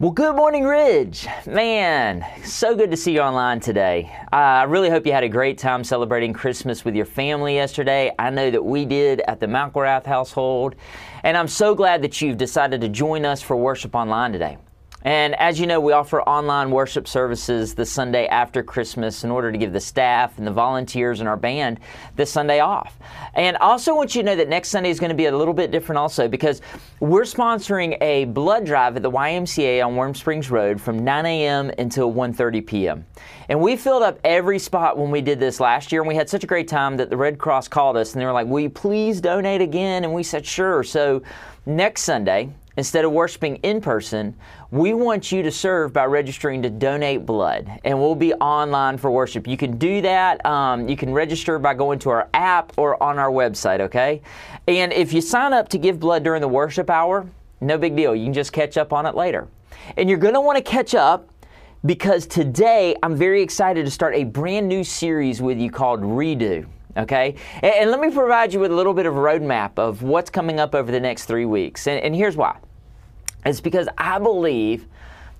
Well, good morning, Ridge. Man, so good to see you online today. Uh, I really hope you had a great time celebrating Christmas with your family yesterday. I know that we did at the McElrath household, and I'm so glad that you've decided to join us for worship online today. And as you know, we offer online worship services the Sunday after Christmas in order to give the staff and the volunteers and our band this Sunday off. And I also want you to know that next Sunday is going to be a little bit different also because we're sponsoring a blood drive at the YMCA on Warm Springs Road from 9 a.m. until 1.30 p.m. And we filled up every spot when we did this last year and we had such a great time that the Red Cross called us and they were like, will you please donate again? And we said, sure. So next Sunday, instead of worshiping in person, we want you to serve by registering to donate blood, and we'll be online for worship. You can do that. Um, you can register by going to our app or on our website, okay? And if you sign up to give blood during the worship hour, no big deal. You can just catch up on it later. And you're going to want to catch up because today I'm very excited to start a brand new series with you called Redo. Okay? And, and, let me provide you with a little bit of a roadmap of what's coming up over the next three weeks. And, and here's why. It's because I believe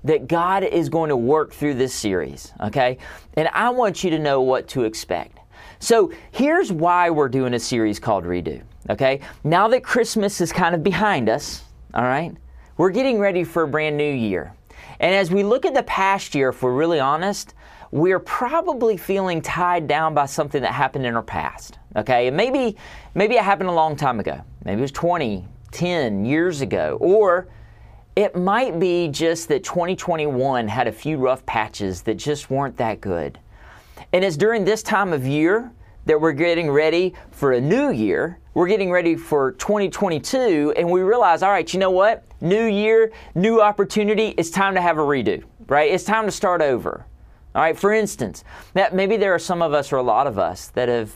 that God is going to work through this series, okay? And I want you to know what to expect. So here's why we're doing a series called Redo, okay? Now that Christmas is kind of behind us, all right, we're getting ready for a brand new year. And as we look at the past year, if we're really honest, we're probably feeling tied down by something that happened in our past, okay? And maybe, maybe it happened a long time ago. Maybe it was 20, 10 years ago, or it might be just that 2021 had a few rough patches that just weren't that good. And it's during this time of year that we're getting ready for a new year. We're getting ready for 2022, and we realize, all right, you know what? New year, new opportunity. It's time to have a redo, right? It's time to start over. All right, for instance, that maybe there are some of us or a lot of us that have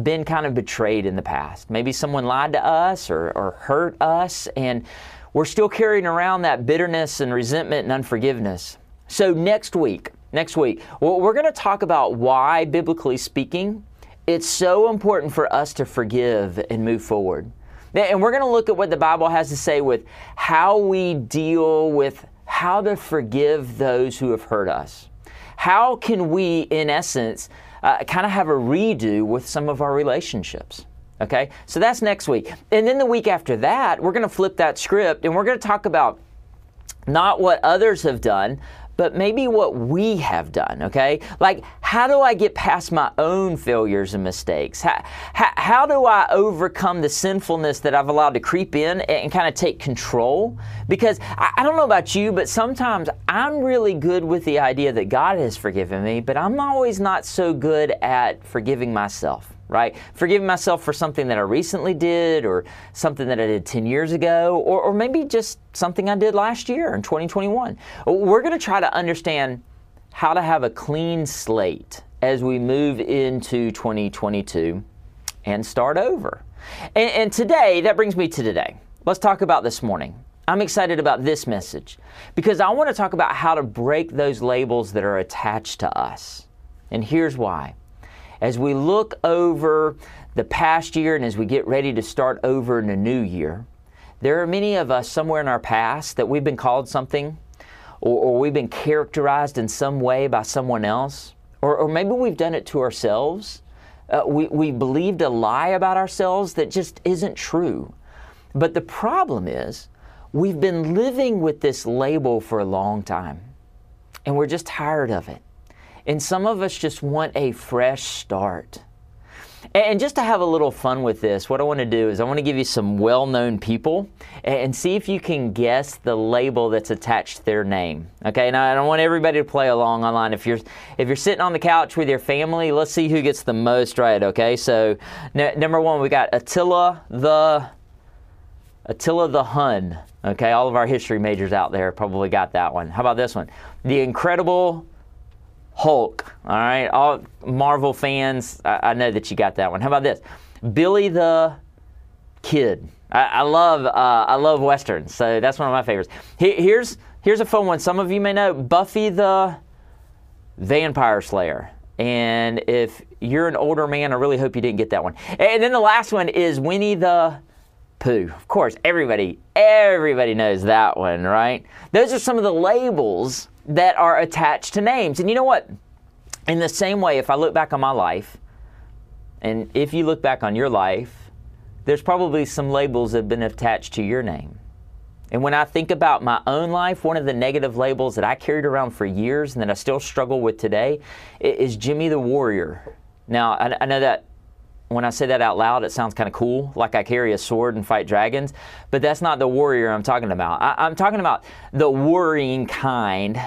been kind of betrayed in the past. Maybe someone lied to us or, or hurt us, and we're still carrying around that bitterness and resentment and unforgiveness. So, next week, next week, we're going to talk about why, biblically speaking, it's so important for us to forgive and move forward. And we're going to look at what the Bible has to say with how we deal with how to forgive those who have hurt us. How can we, in essence, uh, kind of have a redo with some of our relationships? Okay, so that's next week. And then the week after that, we're going to flip that script and we're going to talk about not what others have done, but maybe what we have done, okay? Like, how do I get past my own failures and mistakes? How, how, how do I overcome the sinfulness that I've allowed to creep in and, and kind of take control? Because I, I don't know about you, but sometimes I'm really good with the idea that God has forgiven me, but I'm always not so good at forgiving myself right? Forgiving myself for something that I recently did or something that I did 10 years ago or, or maybe just something I did last year in 2021. We're going to try to understand how to have a clean slate as we move into 2022 and start over. And, and today, that brings me to today. Let's talk about this morning. I'm excited about this message because I want to talk about how to break those labels that are attached to us. And here's why as we look over the past year and as we get ready to start over in a new year, there are many of us somewhere in our past that we've been called something or, or we've been characterized in some way by someone else, or, or maybe we've done it to ourselves. Uh, we, we believed a lie about ourselves that just isn't true. But the problem is, we've been living with this label for a long time, and we're just tired of it. And some of us just want a fresh start. And just to have a little fun with this, what I want to do is I want to give you some well known people and see if you can guess the label that's attached to their name. Okay, now I don't want everybody to play along online. If you're if you're sitting on the couch with your family, let's see who gets the most right. Okay, so n- number one, we got Attila the Attila the Hun. Okay, all of our history majors out there probably got that one. How about this one? The Incredible Hulk. All right, all Marvel fans, I, I, know that you got that one. How about this? Billy the Kid. I, I love uh, I love westerns, so that's one of my favorites. here's here's a fun one. Some of you may know Buffy the Vampire Slayer. And if you're an older man, I really hope you didn't get that one. And then the last one is Winnie the Pooh. Of course, everybody, everybody knows that one, right? Those are some of the labels that are attached to names. And you know what? In the same way, if I look back on my life, and if you look back on your life, there's probably some labels that have been attached to your name. And when I think about my own life, one of the negative labels that I carried around for years and that I still struggle with today is Jimmy the Warrior. Now, I, know that when I say that out loud, it sounds kind of cool, like I carry a sword and fight dragons, but that's not the warrior I'm talking about. I, am talking about the worrying kind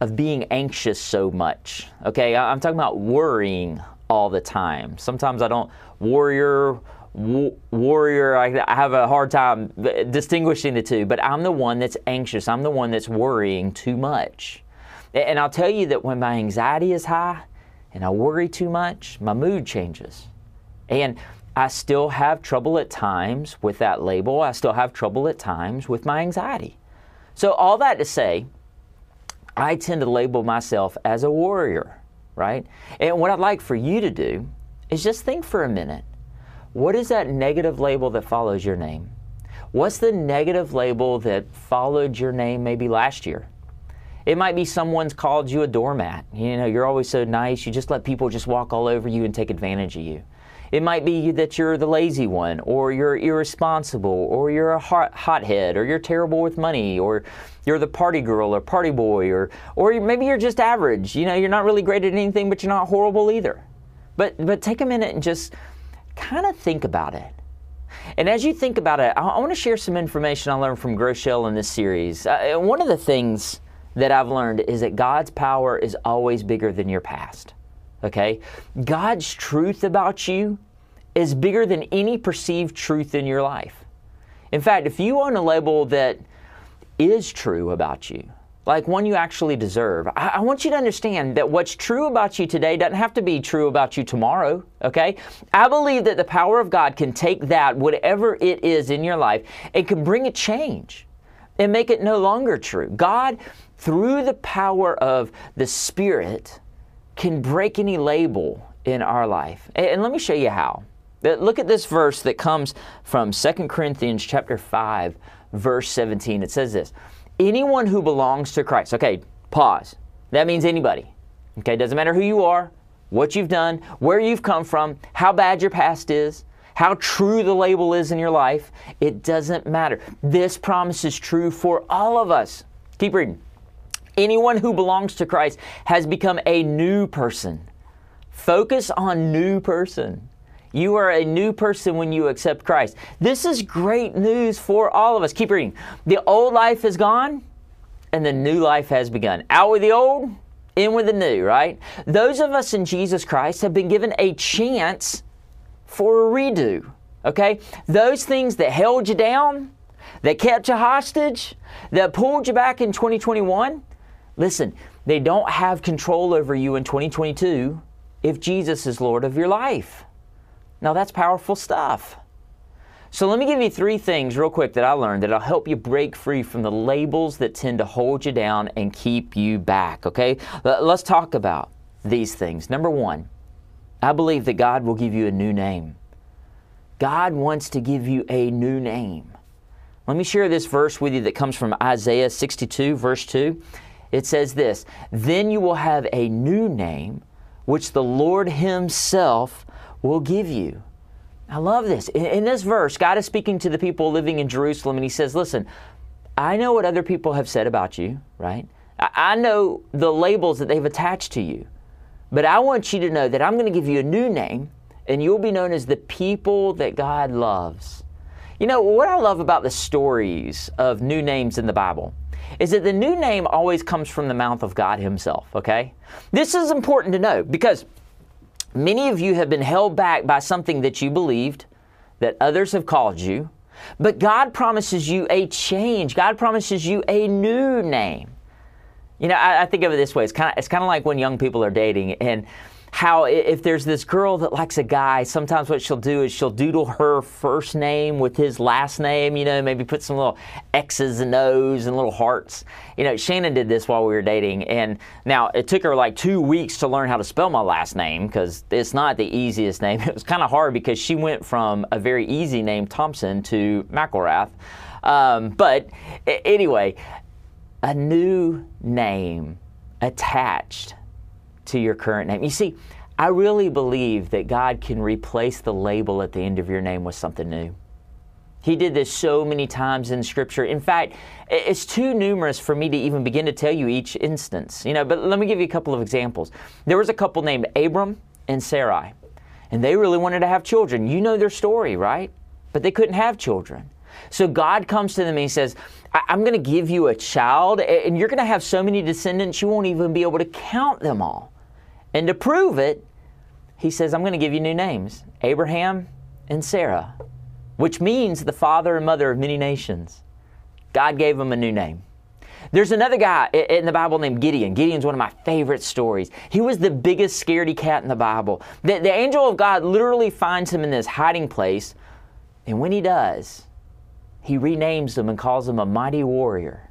of being anxious so much. Okay, I, I'm talking about worrying all the time. Sometimes I don't warrior warrior. I, I have a hard time distinguishing the two, but I'm the one that's anxious. I'm the one that's worrying too much. And I'll tell you that when my anxiety is high and I worry too much, my mood changes. And I still have trouble at times with that label. I still have trouble at times with my anxiety. So, all that to say, I tend to label myself as a warrior, right? And what I'd like for you to do is just think for a minute what is that negative label that follows your name? What's the negative label that followed your name maybe last year? It might be someone's called you a doormat. You know, you're always so nice, you just let people just walk all over you and take advantage of you. It might be that you're the lazy one, or you're irresponsible, or you're a hot, hothead, or you're terrible with money, or you're the party girl or party boy, or, or maybe you're just average. You know, you're not really great at anything, but you're not horrible either. But, but take a minute and just kind of think about it. And as you think about it, I, I want to share some information I learned from Groeschel in this series. Uh, one of the things that I've learned is that God's power is always bigger than your past okay? God's truth about you is bigger than any perceived truth in your life. In fact, if you own a label that is true about you, like one you actually deserve. I, I, want you to understand that what's true about you today doesn't have to be true about you tomorrow, okay? I believe that the power of God can take that, whatever it is in your life, and can bring a change and make it no longer true. God, through the power of the Spirit, can break any label in our life. And let me show you how. Look at this verse that comes from 2 Corinthians chapter 5 verse 17. It says this, anyone who belongs to Christ. Okay, pause. That means anybody. Okay, doesn't matter who you are, what you've done, where you've come from, how bad your past is, how true the label is in your life. It doesn't matter. This promise is true for all of us. Keep reading. Anyone who belongs to Christ has become a new person. Focus on new person. You are a new person when you accept Christ. This is great news for all of us. Keep reading. The old life is gone and the new life has begun. Out with the old, in with the new, right? Those of us in Jesus Christ have been given a chance for a redo, okay? Those things that held you down, that kept you hostage, that pulled you back in 2021, Listen, they don't have control over you in 2022 if Jesus is Lord of your life. Now, that's powerful stuff. So, let me give you three things real quick that I learned that'll help you break free from the labels that tend to hold you down and keep you back, okay? Let's talk about these things. Number one, I believe that God will give you a new name. God wants to give you a new name. Let me share this verse with you that comes from Isaiah 62, verse 2. It says this Then you will have a new name, which the Lord Himself will give you. I love this. In, in, this verse, God is speaking to the people living in Jerusalem, and He says, Listen, I know what other people have said about you, right? I, I know the labels that they've attached to you. But I want you to know that I'm going to give you a new name, and you'll be known as the people that God loves. You know, what I love about the stories of new names in the Bible is that the new name always comes from the mouth of God Himself, okay? This is important to know because many of you have been held back by something that you believed, that others have called you, but God promises you a change. God promises you a new name. You know, I, I think of it this way it's kind of, it's kind of like when young people are dating and how if there's this girl that likes a guy, sometimes what she'll do is she'll doodle her first name with his last name, you know, maybe put some little X's and O's and little hearts. You know, Shannon did this while we were dating, and now it took her like two weeks to learn how to spell my last name because it's not the easiest name. It was kind of hard because she went from a very easy name, Thompson, to McElrath. Um, but anyway, a new name attached to your current name. You see, I really believe that God can replace the label at the end of your name with something new. He did this so many times in Scripture. In fact, it's too numerous for me to even begin to tell you each instance. You know, but let me give you a couple of examples. There was a couple named Abram and Sarai, and they really wanted to have children. You know their story, right? But they couldn't have children. So God comes to them and He says, I'm going to give you a child, and you're going to have so many descendants you won't even be able to count them all. And to prove it, he says, I'm going to give you new names Abraham and Sarah, which means the father and mother of many nations. God gave them a new name. There's another guy in the Bible named Gideon. Gideon's one of my favorite stories. He was the biggest scaredy cat in the Bible. The, the angel of God literally finds him in this hiding place, and when he does, he renames him and calls him a mighty warrior.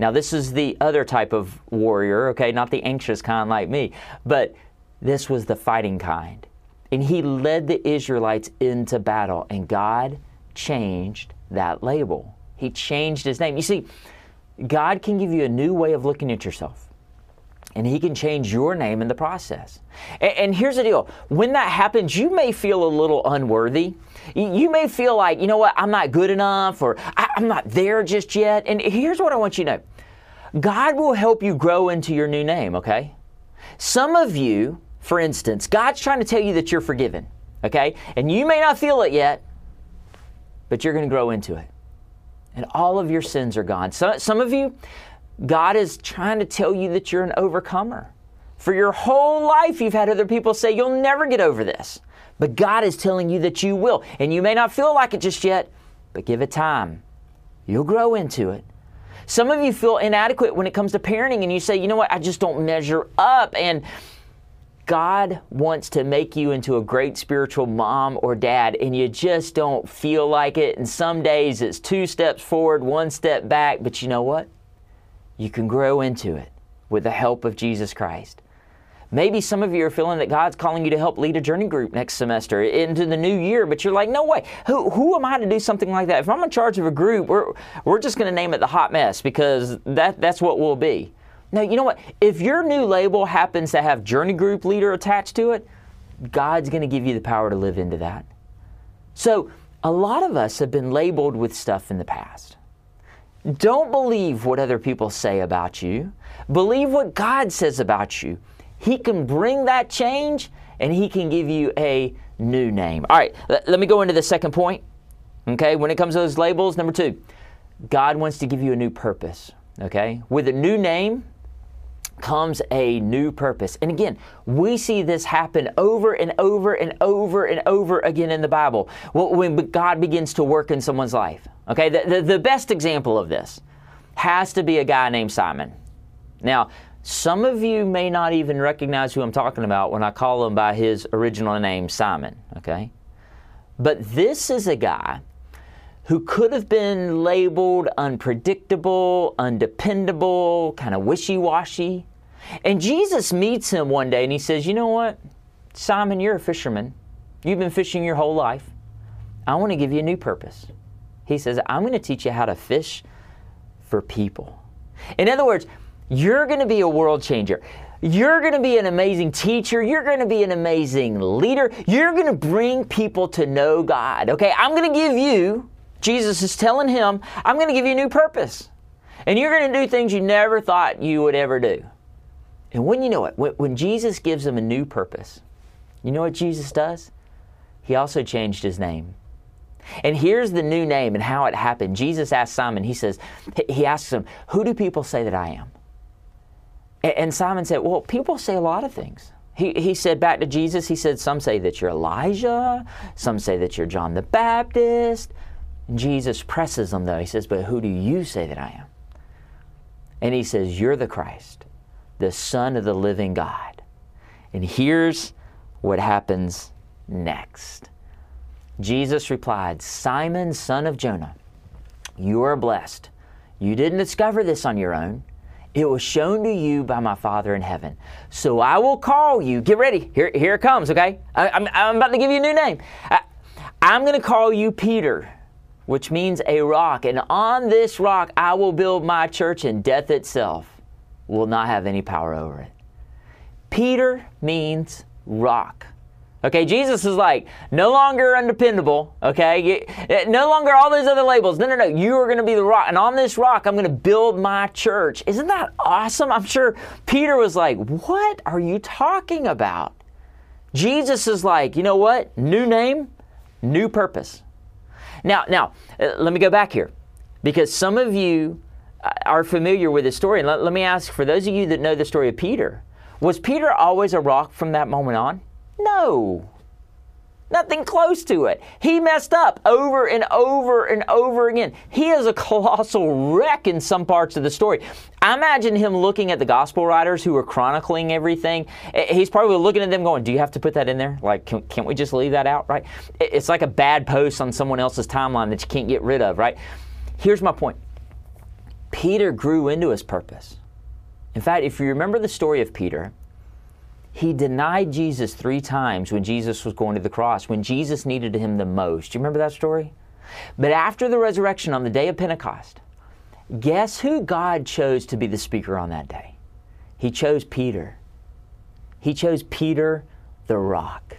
Now, this is the other type of warrior, okay, not the anxious kind like me, but this was the fighting kind. And he led the Israelites into battle, and God changed that label. He changed his name. You see, God can give you a new way of looking at yourself. And he can change your name in the process. And, and here's the deal when that happens, you may feel a little unworthy. You may feel like, you know what, I'm not good enough or I'm not there just yet. And here's what I want you to know God will help you grow into your new name, okay? Some of you, for instance, God's trying to tell you that you're forgiven, okay? And you may not feel it yet, but you're going to grow into it. And all of your sins are gone. So, some of you, God is trying to tell you that you're an overcomer. For your whole life, you've had other people say, You'll never get over this. But God is telling you that you will. And you may not feel like it just yet, but give it time. You'll grow into it. Some of you feel inadequate when it comes to parenting and you say, you know what, I just don't measure up. And God wants to make you into a great spiritual mom or dad, and you just don't feel like it. And some days it's two steps forward, one step back, but you know what? You can grow into it with the help of Jesus Christ. Maybe some of you are feeling that God's calling you to help lead a journey group next semester into the new year, but you're like, no way. Who, who am I to do something like that? If I'm in charge of a group, we're, we're just going to name it the hot mess because that, that's what we'll be. Now, you know what? If your new label happens to have journey group leader attached to it, God's going to give you the power to live into that. So, a lot of us have been labeled with stuff in the past. Don't believe what other people say about you. Believe what God says about you. He can bring that change and He can give you a new name. All right, let me go into the second point. Okay, when it comes to those labels, number two, God wants to give you a new purpose. Okay, with a new name, comes a new purpose. And again, we see this happen over and over and over and over again in the Bible when God begins to work in someone's life. Okay, the, the, the best example of this has to be a guy named Simon. Now, some of you may not even recognize who I'm talking about when I call him by his original name, Simon, okay? But this is a guy who could have been labeled unpredictable, undependable, kind of wishy washy. And Jesus meets him one day and he says, You know what? Simon, you're a fisherman. You've been fishing your whole life. I want to give you a new purpose. He says, I'm going to teach you how to fish for people. In other words, you're going to be a world changer. You're going to be an amazing teacher. You're going to be an amazing leader. You're going to bring people to know God. Okay, I'm going to give you, Jesus is telling him, I'm going to give you a new purpose. And you're going to do things you never thought you would ever do. And when you know it, when, when Jesus gives him a new purpose, you know what Jesus does? He also changed his name. And here's the new name and how it happened. Jesus asked Simon, he says, he asks him, Who do people say that I am? And Simon said, Well, people say a lot of things. He, he said back to Jesus, he said, Some say that you're Elijah, some say that you're John the Baptist. Jesus presses them though. He says, But who do you say that I am? And he says, You're the Christ, the Son of the living God. And here's what happens next. Jesus replied, Simon, son of Jonah, you are blessed. You didn't discover this on your own. It was shown to you by my Father in heaven. So I will call you. Get ready. Here, here it comes, okay? I, am I'm, I'm about to give you a new name. I, I'm going to call you Peter, which means a rock. And on this rock I will build my church, and death itself will not have any power over it. Peter means rock. Okay, Jesus is like, no longer undependable, okay? Eh, no longer all those other labels. No, no, no. You are going to be the rock. And on this rock, I'm going to build my church. Isn't that awesome? I'm sure Peter was like, what are you talking about? Jesus is like, you know what? New name, new purpose. Now, now, uh, let me go back here because some of you uh, are familiar with this story. And let, let me ask for those of you that know the story of Peter, was Peter always a rock from that moment on? No. Nothing close to it. He messed up over and over and over again. He is a colossal wreck in some parts of the story. I imagine him looking at the gospel writers who are chronicling everything. Eh, he's probably looking at them going, Do you have to put that in there? Like, can, not we just leave that out, right? It's like a bad post on someone else's timeline that you can't get rid of, right? Here's my point Peter grew into his purpose. In fact, if you remember the story of Peter, he denied Jesus three times when Jesus was going to the cross, when Jesus needed him the most. Do you remember that story? But after the resurrection on the day of Pentecost, guess who God chose to be the speaker on that day? He chose Peter. He chose Peter the rock.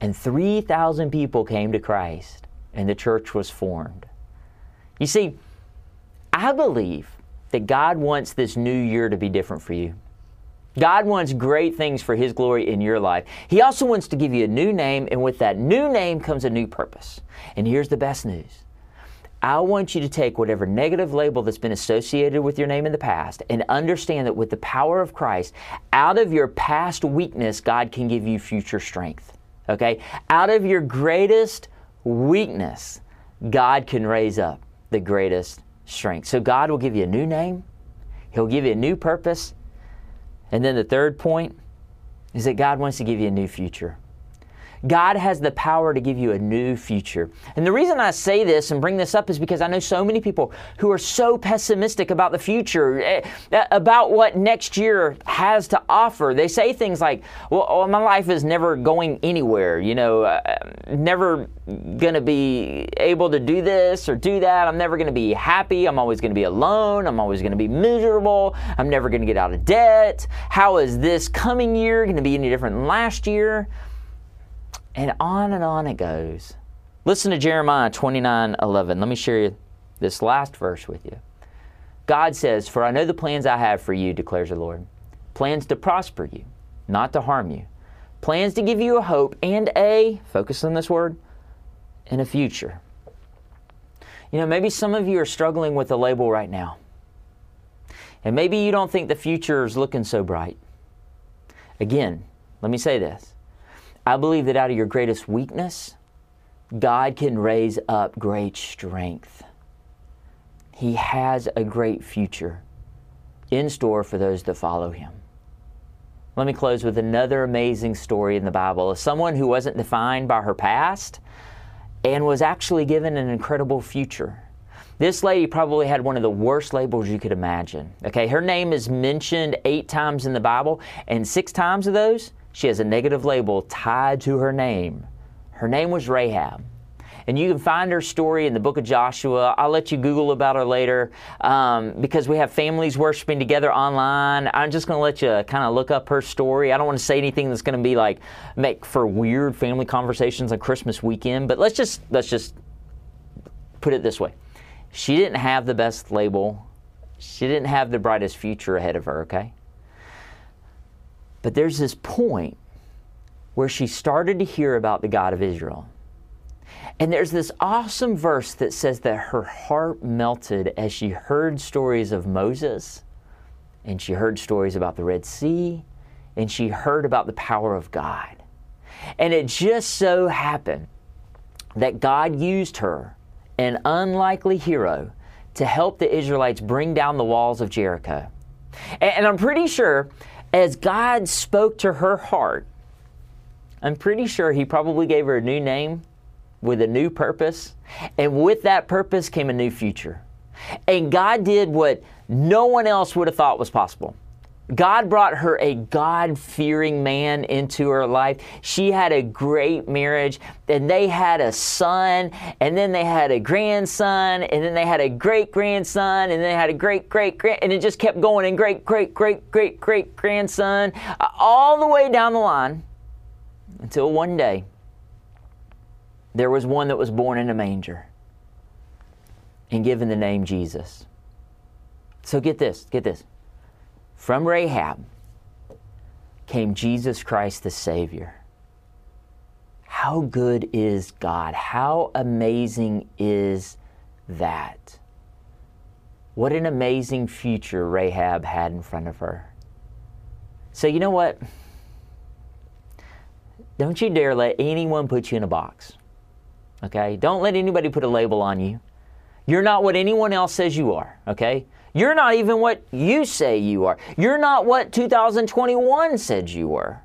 And 3,000 people came to Christ, and the church was formed. You see, I believe that God wants this new year to be different for you. God wants great things for His glory in your life. He also wants to give you a new name, and with that new name comes a new purpose. And here's the best news I want you to take whatever negative label that's been associated with your name in the past and understand that with the power of Christ, out of your past weakness, God can give you future strength. Okay? Out of your greatest weakness, God can raise up the greatest strength. So God will give you a new name, He'll give you a new purpose and then the third point is that God wants to give you a new future. God has the power to give you a new future. And the reason I say this and bring this up is because I know so many people who are so pessimistic about the future, eh, eh, about what next year has to offer. They say things like, well, oh, my life is never going anywhere, you know, uh, never going to be able to do this or do that. I'm never going to be happy. I'm always going to be alone. I'm always going to be miserable. I'm never going to get out of debt. How is this coming year going to be any different than last year? And on and on it goes. Listen to Jeremiah 29 11. Let me share this last verse with you. God says, For I know the plans I have for you, declares the Lord plans to prosper you, not to harm you, plans to give you a hope and a, focus on this word, and a future. You know, maybe some of you are struggling with the label right now. And maybe you don't think the future is looking so bright. Again, let me say this I believe that out of your greatest weakness, God can raise up great strength. He has a great future in store for those that follow Him. Let me close with another amazing story in the Bible of someone who wasn't defined by her past and was actually given an incredible future. This lady probably had one of the worst labels you could imagine. Okay, her name is mentioned eight times in the Bible, and six times of those she has a negative label tied to her name. Her name was Rahab. And you can find her story in the book of Joshua. I'll let you Google about her later um, because we have families worshiping together online. I'm just going to let you kind of look up her story. I don't want to say anything that's going to be like make for weird family conversations on Christmas weekend, but let's just let's just put it this way. She didn't have the best label. She didn't have the brightest future ahead of her, okay? But there's this point where she started to hear about the God of Israel. And there's this awesome verse that says that her heart melted as she heard stories of Moses, and she heard stories about the Red Sea, and she heard about the power of God. And it just so happened that God used her, an unlikely hero, to help the Israelites bring down the walls of Jericho. And I'm pretty sure as God spoke to her heart, I'm pretty sure He probably gave her a new name with a new purpose. And with that purpose came a new future. And God did what no one else would have thought was possible. God brought her a God fearing man into her life. She had a great marriage, and they had a son, and then they had a grandson, and then they had a great grandson, and then they had a great great grand, and it just kept going, and great great great great great grandson, uh, all the way down the line until one day there was one that was born in a manger and given the name Jesus. So get this, get this. From Rahab came Jesus Christ the Savior. How good is God? How amazing is that? What an amazing future Rahab had in front of her. So, you know what? Don't you dare let anyone put you in a box. Okay? Don't let anybody put a label on you. You're not what anyone else says you are. Okay? You're not even what you say you are. You're not what 2021 said you were.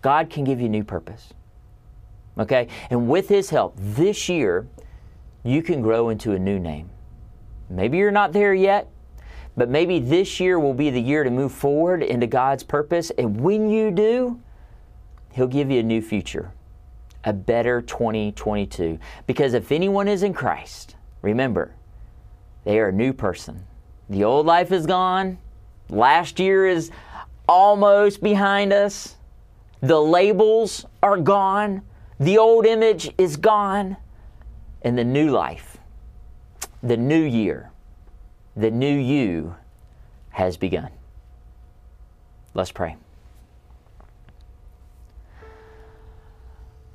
God can give you new purpose. Okay? And with His help, this year, you can grow into a new name. Maybe you're not there yet, but maybe this year will be the year to move forward into God's purpose. And when you do, He'll give you a new future, a better 2022. Because if anyone is in Christ, remember, they are a new person. The old life is gone. Last year is almost behind us. The labels are gone. The old image is gone. And the new life, the new year, the new you has begun. Let's pray.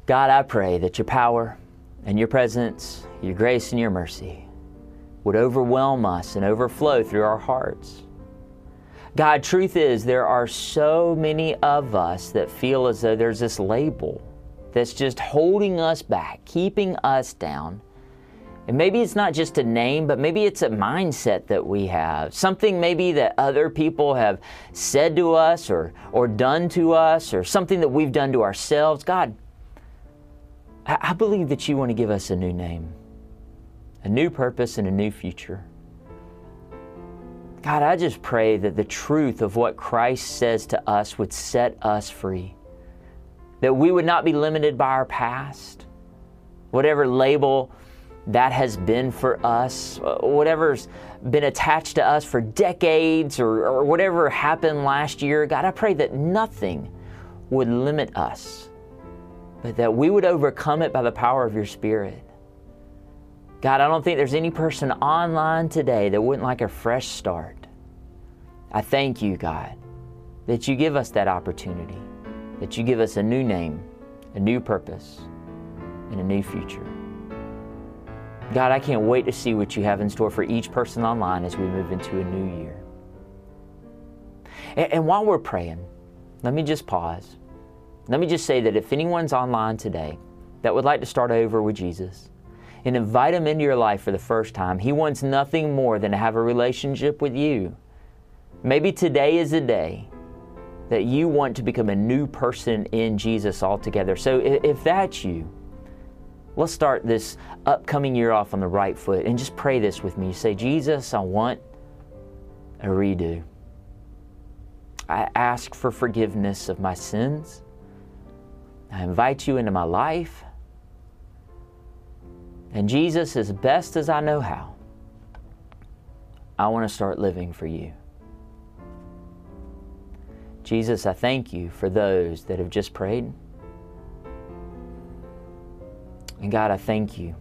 God, I pray that your power and your presence, your grace and your mercy would overwhelm us and overflow through our hearts. God, truth is, there are so many of us that feel as though there's this label that's just holding us back, keeping us down. And maybe it's not just a name, but maybe it's a mindset that we have. Something maybe that other people have said to us or, or done to us, or something that we've done to ourselves. God, I believe that you want to give us a new name, a new purpose, and a new future. God, I just pray that the truth of what Christ says to us would set us free. That we would not be limited by our past, whatever label that has been for us, whatever's been attached to us for decades, or, or whatever happened last year. God, I pray that nothing would limit us but that we would overcome it by the power of your Spirit. God, I don't think there's any person online today that wouldn't like a fresh start. I thank you, God, that you give us that opportunity, that you give us a new name, a new purpose, and a new future. God, I can't wait to see what you have in store for each person online as we move into a new year. And, and while we're praying, let me just pause. Let me just say that if anyone's online today that would like to start over with Jesus and invite him into your life for the first time, he wants nothing more than to have a relationship with you. Maybe today is a day that you want to become a new person in Jesus altogether. So if that's you, let's start this upcoming year off on the right foot and just pray this with me. You say, Jesus, I want a redo. I ask for forgiveness of my sins. I invite you into my life. And Jesus, as best as I know how, I want to start living for you. Jesus, I thank you for those that have just prayed. And God, I thank you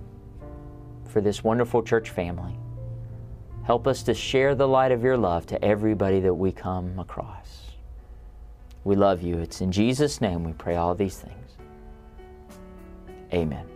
for this wonderful church family. Help us to share the light of your love to everybody that we come across. We love you. It's in Jesus' name we pray all these things. Amen.